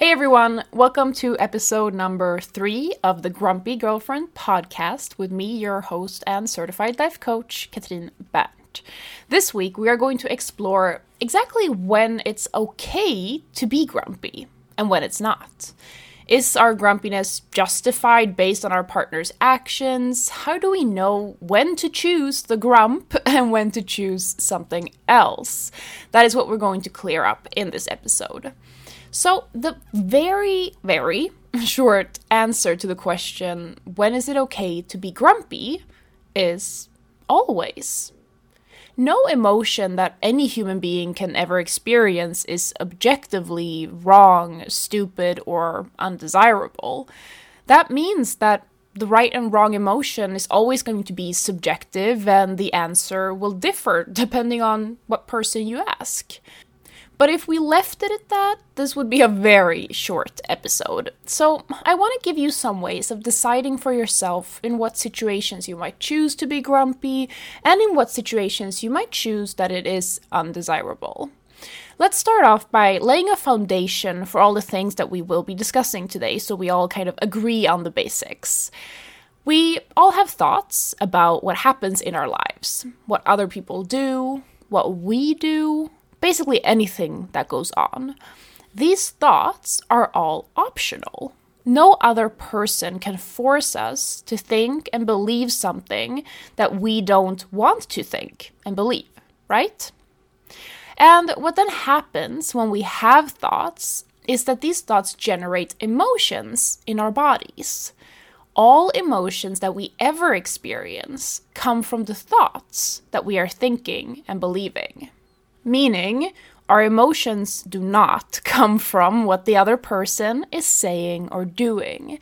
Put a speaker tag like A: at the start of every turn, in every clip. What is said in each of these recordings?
A: Hey everyone, welcome to episode number three of the Grumpy Girlfriend podcast with me, your host and certified life coach, Katrin Berndt. This week we are going to explore exactly when it's okay to be grumpy and when it's not. Is our grumpiness justified based on our partner's actions? How do we know when to choose the grump and when to choose something else? That is what we're going to clear up in this episode. So, the very, very short answer to the question, when is it okay to be grumpy, is always. No emotion that any human being can ever experience is objectively wrong, stupid, or undesirable. That means that the right and wrong emotion is always going to be subjective and the answer will differ depending on what person you ask. But if we left it at that, this would be a very short episode. So, I want to give you some ways of deciding for yourself in what situations you might choose to be grumpy and in what situations you might choose that it is undesirable. Let's start off by laying a foundation for all the things that we will be discussing today so we all kind of agree on the basics. We all have thoughts about what happens in our lives, what other people do, what we do, basically anything that goes on. These thoughts are all optional. No other person can force us to think and believe something that we don't want to think and believe, right? And what then happens when we have thoughts is that these thoughts generate emotions in our bodies. All emotions that we ever experience come from the thoughts that we are thinking and believing meaning our emotions do not come from what the other person is saying or doing.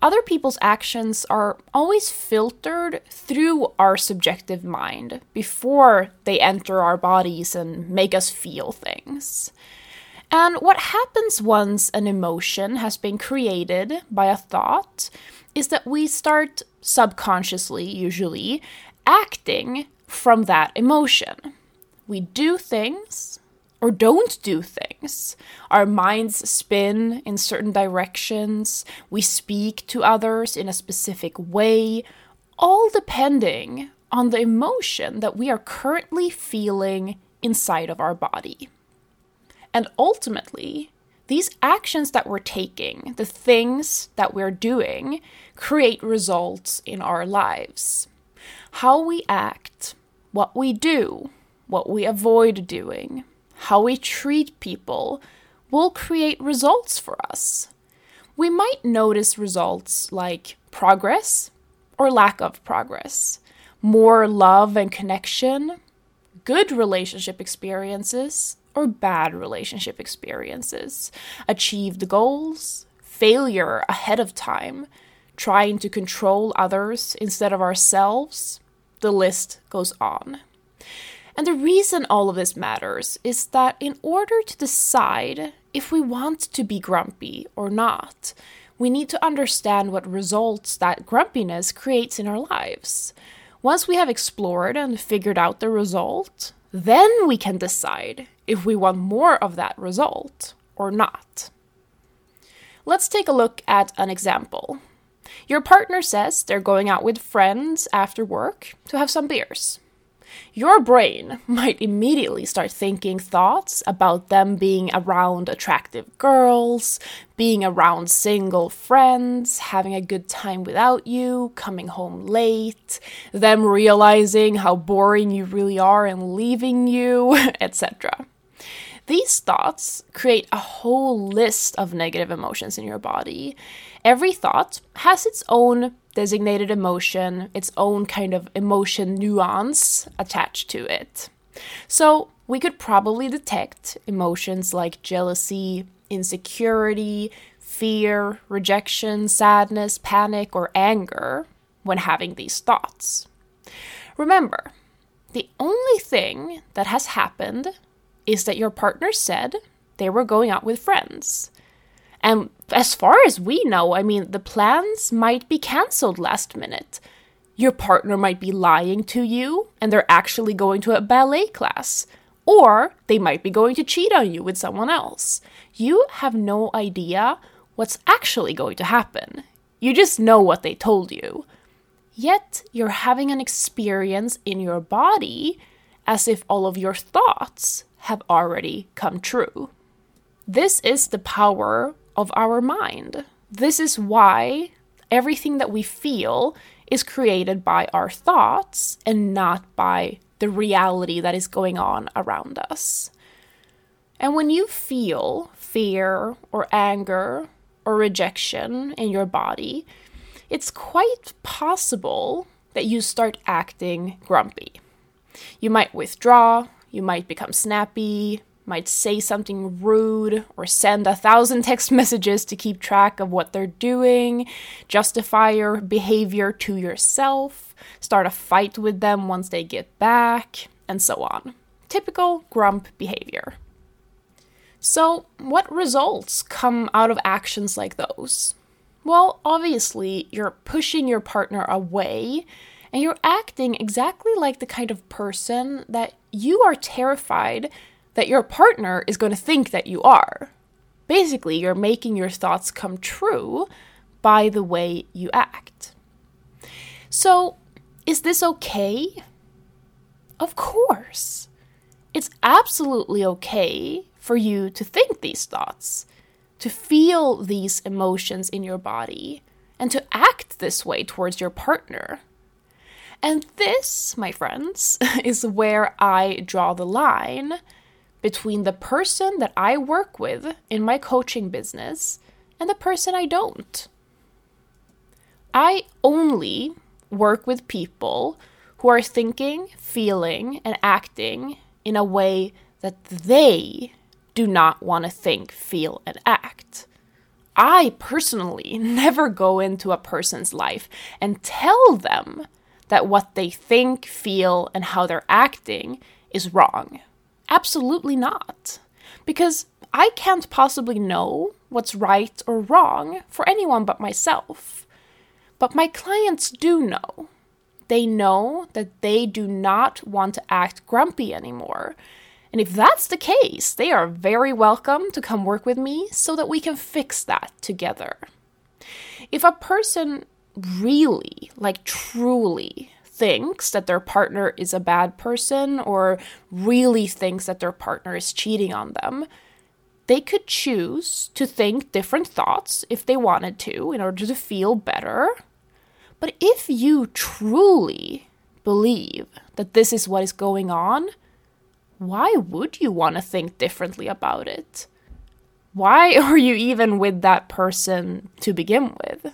A: Other people's actions are always filtered through our subjective mind before they enter our bodies and make us feel things. And what happens once an emotion has been created by a thought is that we start subconsciously, usually, acting from that emotion we do things or don't do things. Our minds spin in certain directions, we speak to others in a specific way, all depending on the emotion that we are currently feeling inside of our body. And ultimately, these actions that we're taking, the things that we're doing, create results in our lives. How we act, what we do, what we avoid doing, how we treat people, will create results for us. We might notice results like progress or lack of progress, more love and connection, good relationship experiences or bad relationship experiences, achieved goals, failure ahead of time, trying to control others instead of ourselves. The list goes on. And the reason all of this matters is that in order to decide if we want to be grumpy or not, we need to understand what results that grumpiness creates in our lives. Once we have explored and figured out the result, then we can decide if we want more of that result or not. Let's take a look at an example. Your partner says they're going out with friends after work to have some beers your brain might immediately start thinking thoughts about them being around attractive girls, being around single friends, having a good time without you, coming home late, them realizing how boring you really are and leaving you, etc. These thoughts create a whole list of negative emotions in your body. Every thought has its own designated emotion, its own kind of emotion nuance attached to it. So we could probably detect emotions like jealousy, insecurity, fear, rejection, sadness, panic, or anger when having these thoughts. Remember, the only thing that has happened is that your partner said they were going out with friends. And as far as we know, I mean, the plans might be cancelled last minute. Your partner might be lying to you and they're actually going to a ballet class. Or they might be going to cheat on you with someone else. You have no idea what's actually going to happen. You just know what they told you. Yet you're having an experience in your body as if all of your thoughts have already come true. This is the power of our mind. This is why everything that we feel is created by our thoughts and not by the reality that is going on around us. And when you feel fear or anger or rejection in your body, it's quite possible that you start acting grumpy. You might withdraw, you might become snappy, might say something rude, or send a thousand text messages to keep track of what they're doing, justify your behavior to yourself, start a fight with them once they get back, and so on. Typical grump behavior. So, what results come out of actions like those? Well, obviously, you're pushing your partner away and you're acting exactly like the kind of person that you are terrified that your partner is going to think that you are. Basically, you're making your thoughts come true by the way you act. So, is this okay? Of course. It's absolutely okay for you to think these thoughts, to feel these emotions in your body, and to act this way towards your partner. And this, my friends, is where I draw the line between the person that I work with in my coaching business and the person I don't. I only work with people who are thinking, feeling, and acting in a way that they do not want to think, feel, and act. I personally never go into a person's life and tell them that what they think, feel, and how they're acting is wrong. Absolutely not. Because I can't possibly know what's right or wrong for anyone but myself. But my clients do know. They know that they do not want to act grumpy anymore. And if that's the case, they are very welcome to come work with me so that we can fix that together. If a person really, like truly, thinks that their partner is a bad person or really thinks that their partner is cheating on them, they could choose to think different thoughts if they wanted to in order to feel better. But if you truly believe that this is what is going on, why would you want to think differently about it? Why are you even with that person to begin with?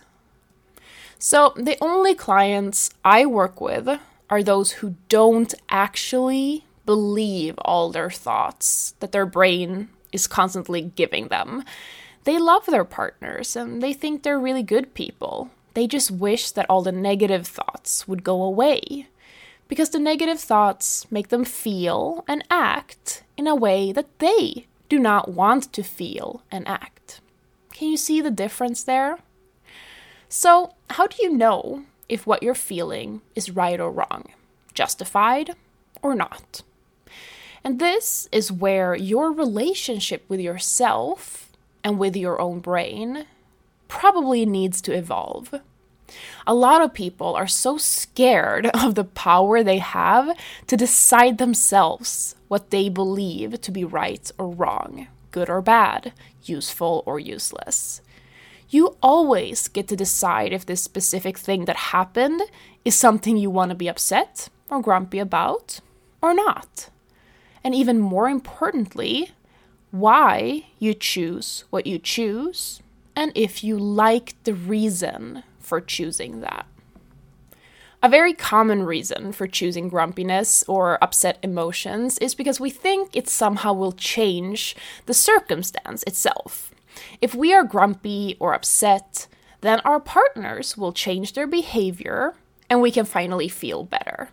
A: So, the only clients I work with are those who don't actually believe all their thoughts that their brain is constantly giving them. They love their partners and they think they're really good people. They just wish that all the negative thoughts would go away. Because the negative thoughts make them feel and act in a way that they do not want to feel and act. Can you see the difference there? So, how do you know if what you're feeling is right or wrong, justified or not? And this is where your relationship with yourself and with your own brain probably needs to evolve. A lot of people are so scared of the power they have to decide themselves what they believe to be right or wrong, good or bad, useful or useless you always get to decide if this specific thing that happened is something you want to be upset or grumpy about or not. And even more importantly, why you choose what you choose and if you like the reason for choosing that. A very common reason for choosing grumpiness or upset emotions is because we think it somehow will change the circumstance itself. If we are grumpy or upset, then our partners will change their behavior and we can finally feel better.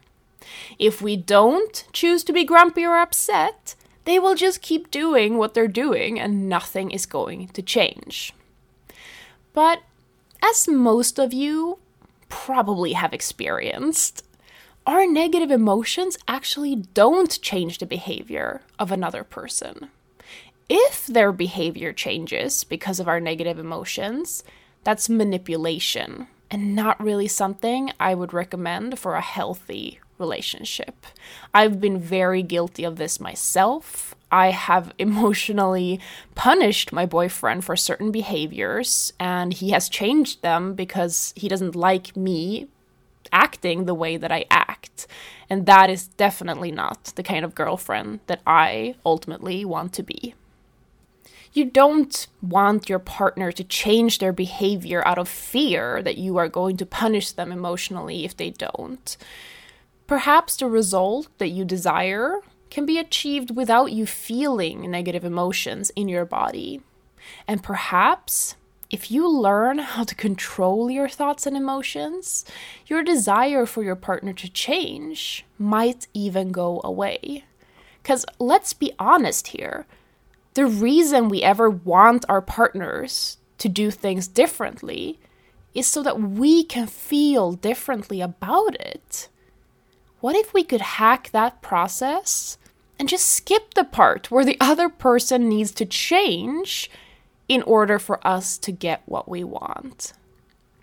A: If we don't choose to be grumpy or upset, they will just keep doing what they're doing and nothing is going to change. But as most of you probably have experienced, our negative emotions actually don't change the behavior of another person. If their behavior changes because of our negative emotions, that's manipulation and not really something I would recommend for a healthy relationship. I've been very guilty of this myself. I have emotionally punished my boyfriend for certain behaviors, and he has changed them because he doesn't like me acting the way that I act. And that is definitely not the kind of girlfriend that I ultimately want to be. You don't want your partner to change their behavior out of fear that you are going to punish them emotionally if they don't. Perhaps the result that you desire can be achieved without you feeling negative emotions in your body. And perhaps if you learn how to control your thoughts and emotions, your desire for your partner to change might even go away. Because let's be honest here the reason we ever want our partners to do things differently is so that we can feel differently about it. What if we could hack that process and just skip the part where the other person needs to change in order for us to get what we want?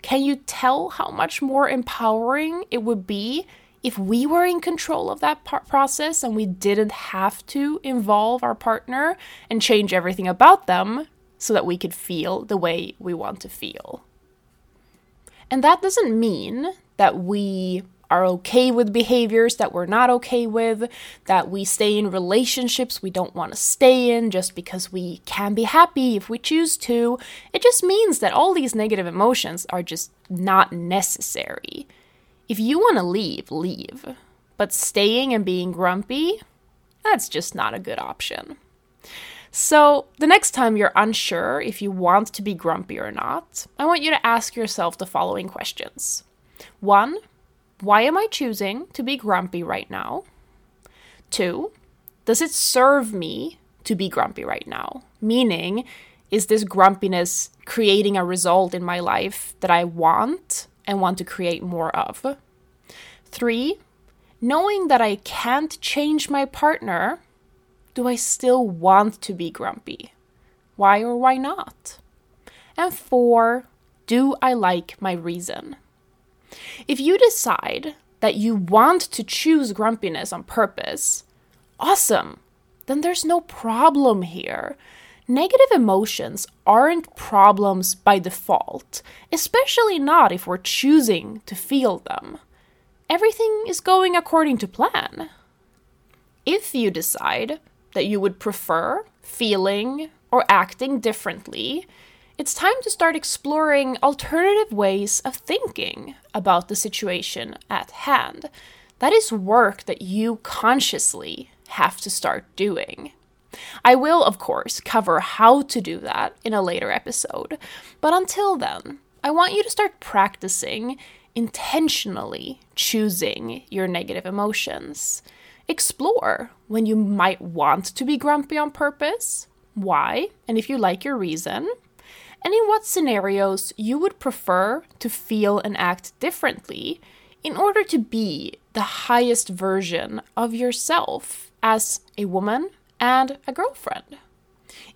A: Can you tell how much more empowering it would be if we were in control of that process and we didn't have to involve our partner and change everything about them so that we could feel the way we want to feel. And that doesn't mean that we are okay with behaviors that we're not okay with, that we stay in relationships we don't want to stay in just because we can be happy if we choose to. It just means that all these negative emotions are just not necessary. If you want to leave, leave. But staying and being grumpy, that's just not a good option. So, the next time you're unsure if you want to be grumpy or not, I want you to ask yourself the following questions. One, why am I choosing to be grumpy right now? Two, does it serve me to be grumpy right now? Meaning, is this grumpiness creating a result in my life that I want and want to create more of. Three, knowing that I can't change my partner, do I still want to be grumpy? Why or why not? And four, do I like my reason? If you decide that you want to choose grumpiness on purpose, awesome, then there's no problem here. Negative emotions aren't problems by default, especially not if we're choosing to feel them. Everything is going according to plan. If you decide that you would prefer feeling or acting differently, it's time to start exploring alternative ways of thinking about the situation at hand. That is work that you consciously have to start doing. I will, of course, cover how to do that in a later episode, but until then, I want you to start practicing intentionally choosing your negative emotions. Explore when you might want to be grumpy on purpose, why, and if you like your reason, and in what scenarios you would prefer to feel and act differently in order to be the highest version of yourself as a woman and a girlfriend.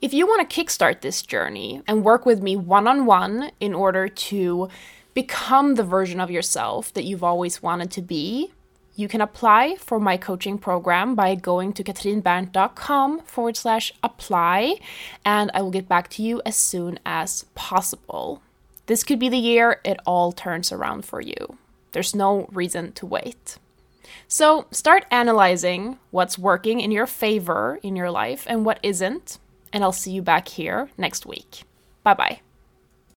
A: If you want to kickstart this journey and work with me one on one in order to become the version of yourself that you've always wanted to be, you can apply for my coaching program by going to katrinberndt.com forward slash apply, and I will get back to you as soon as possible. This could be the year it all turns around for you. There's no reason to wait. So start analyzing what's working in your favor in your life and what isn't, and I'll see you back here next week. Bye bye.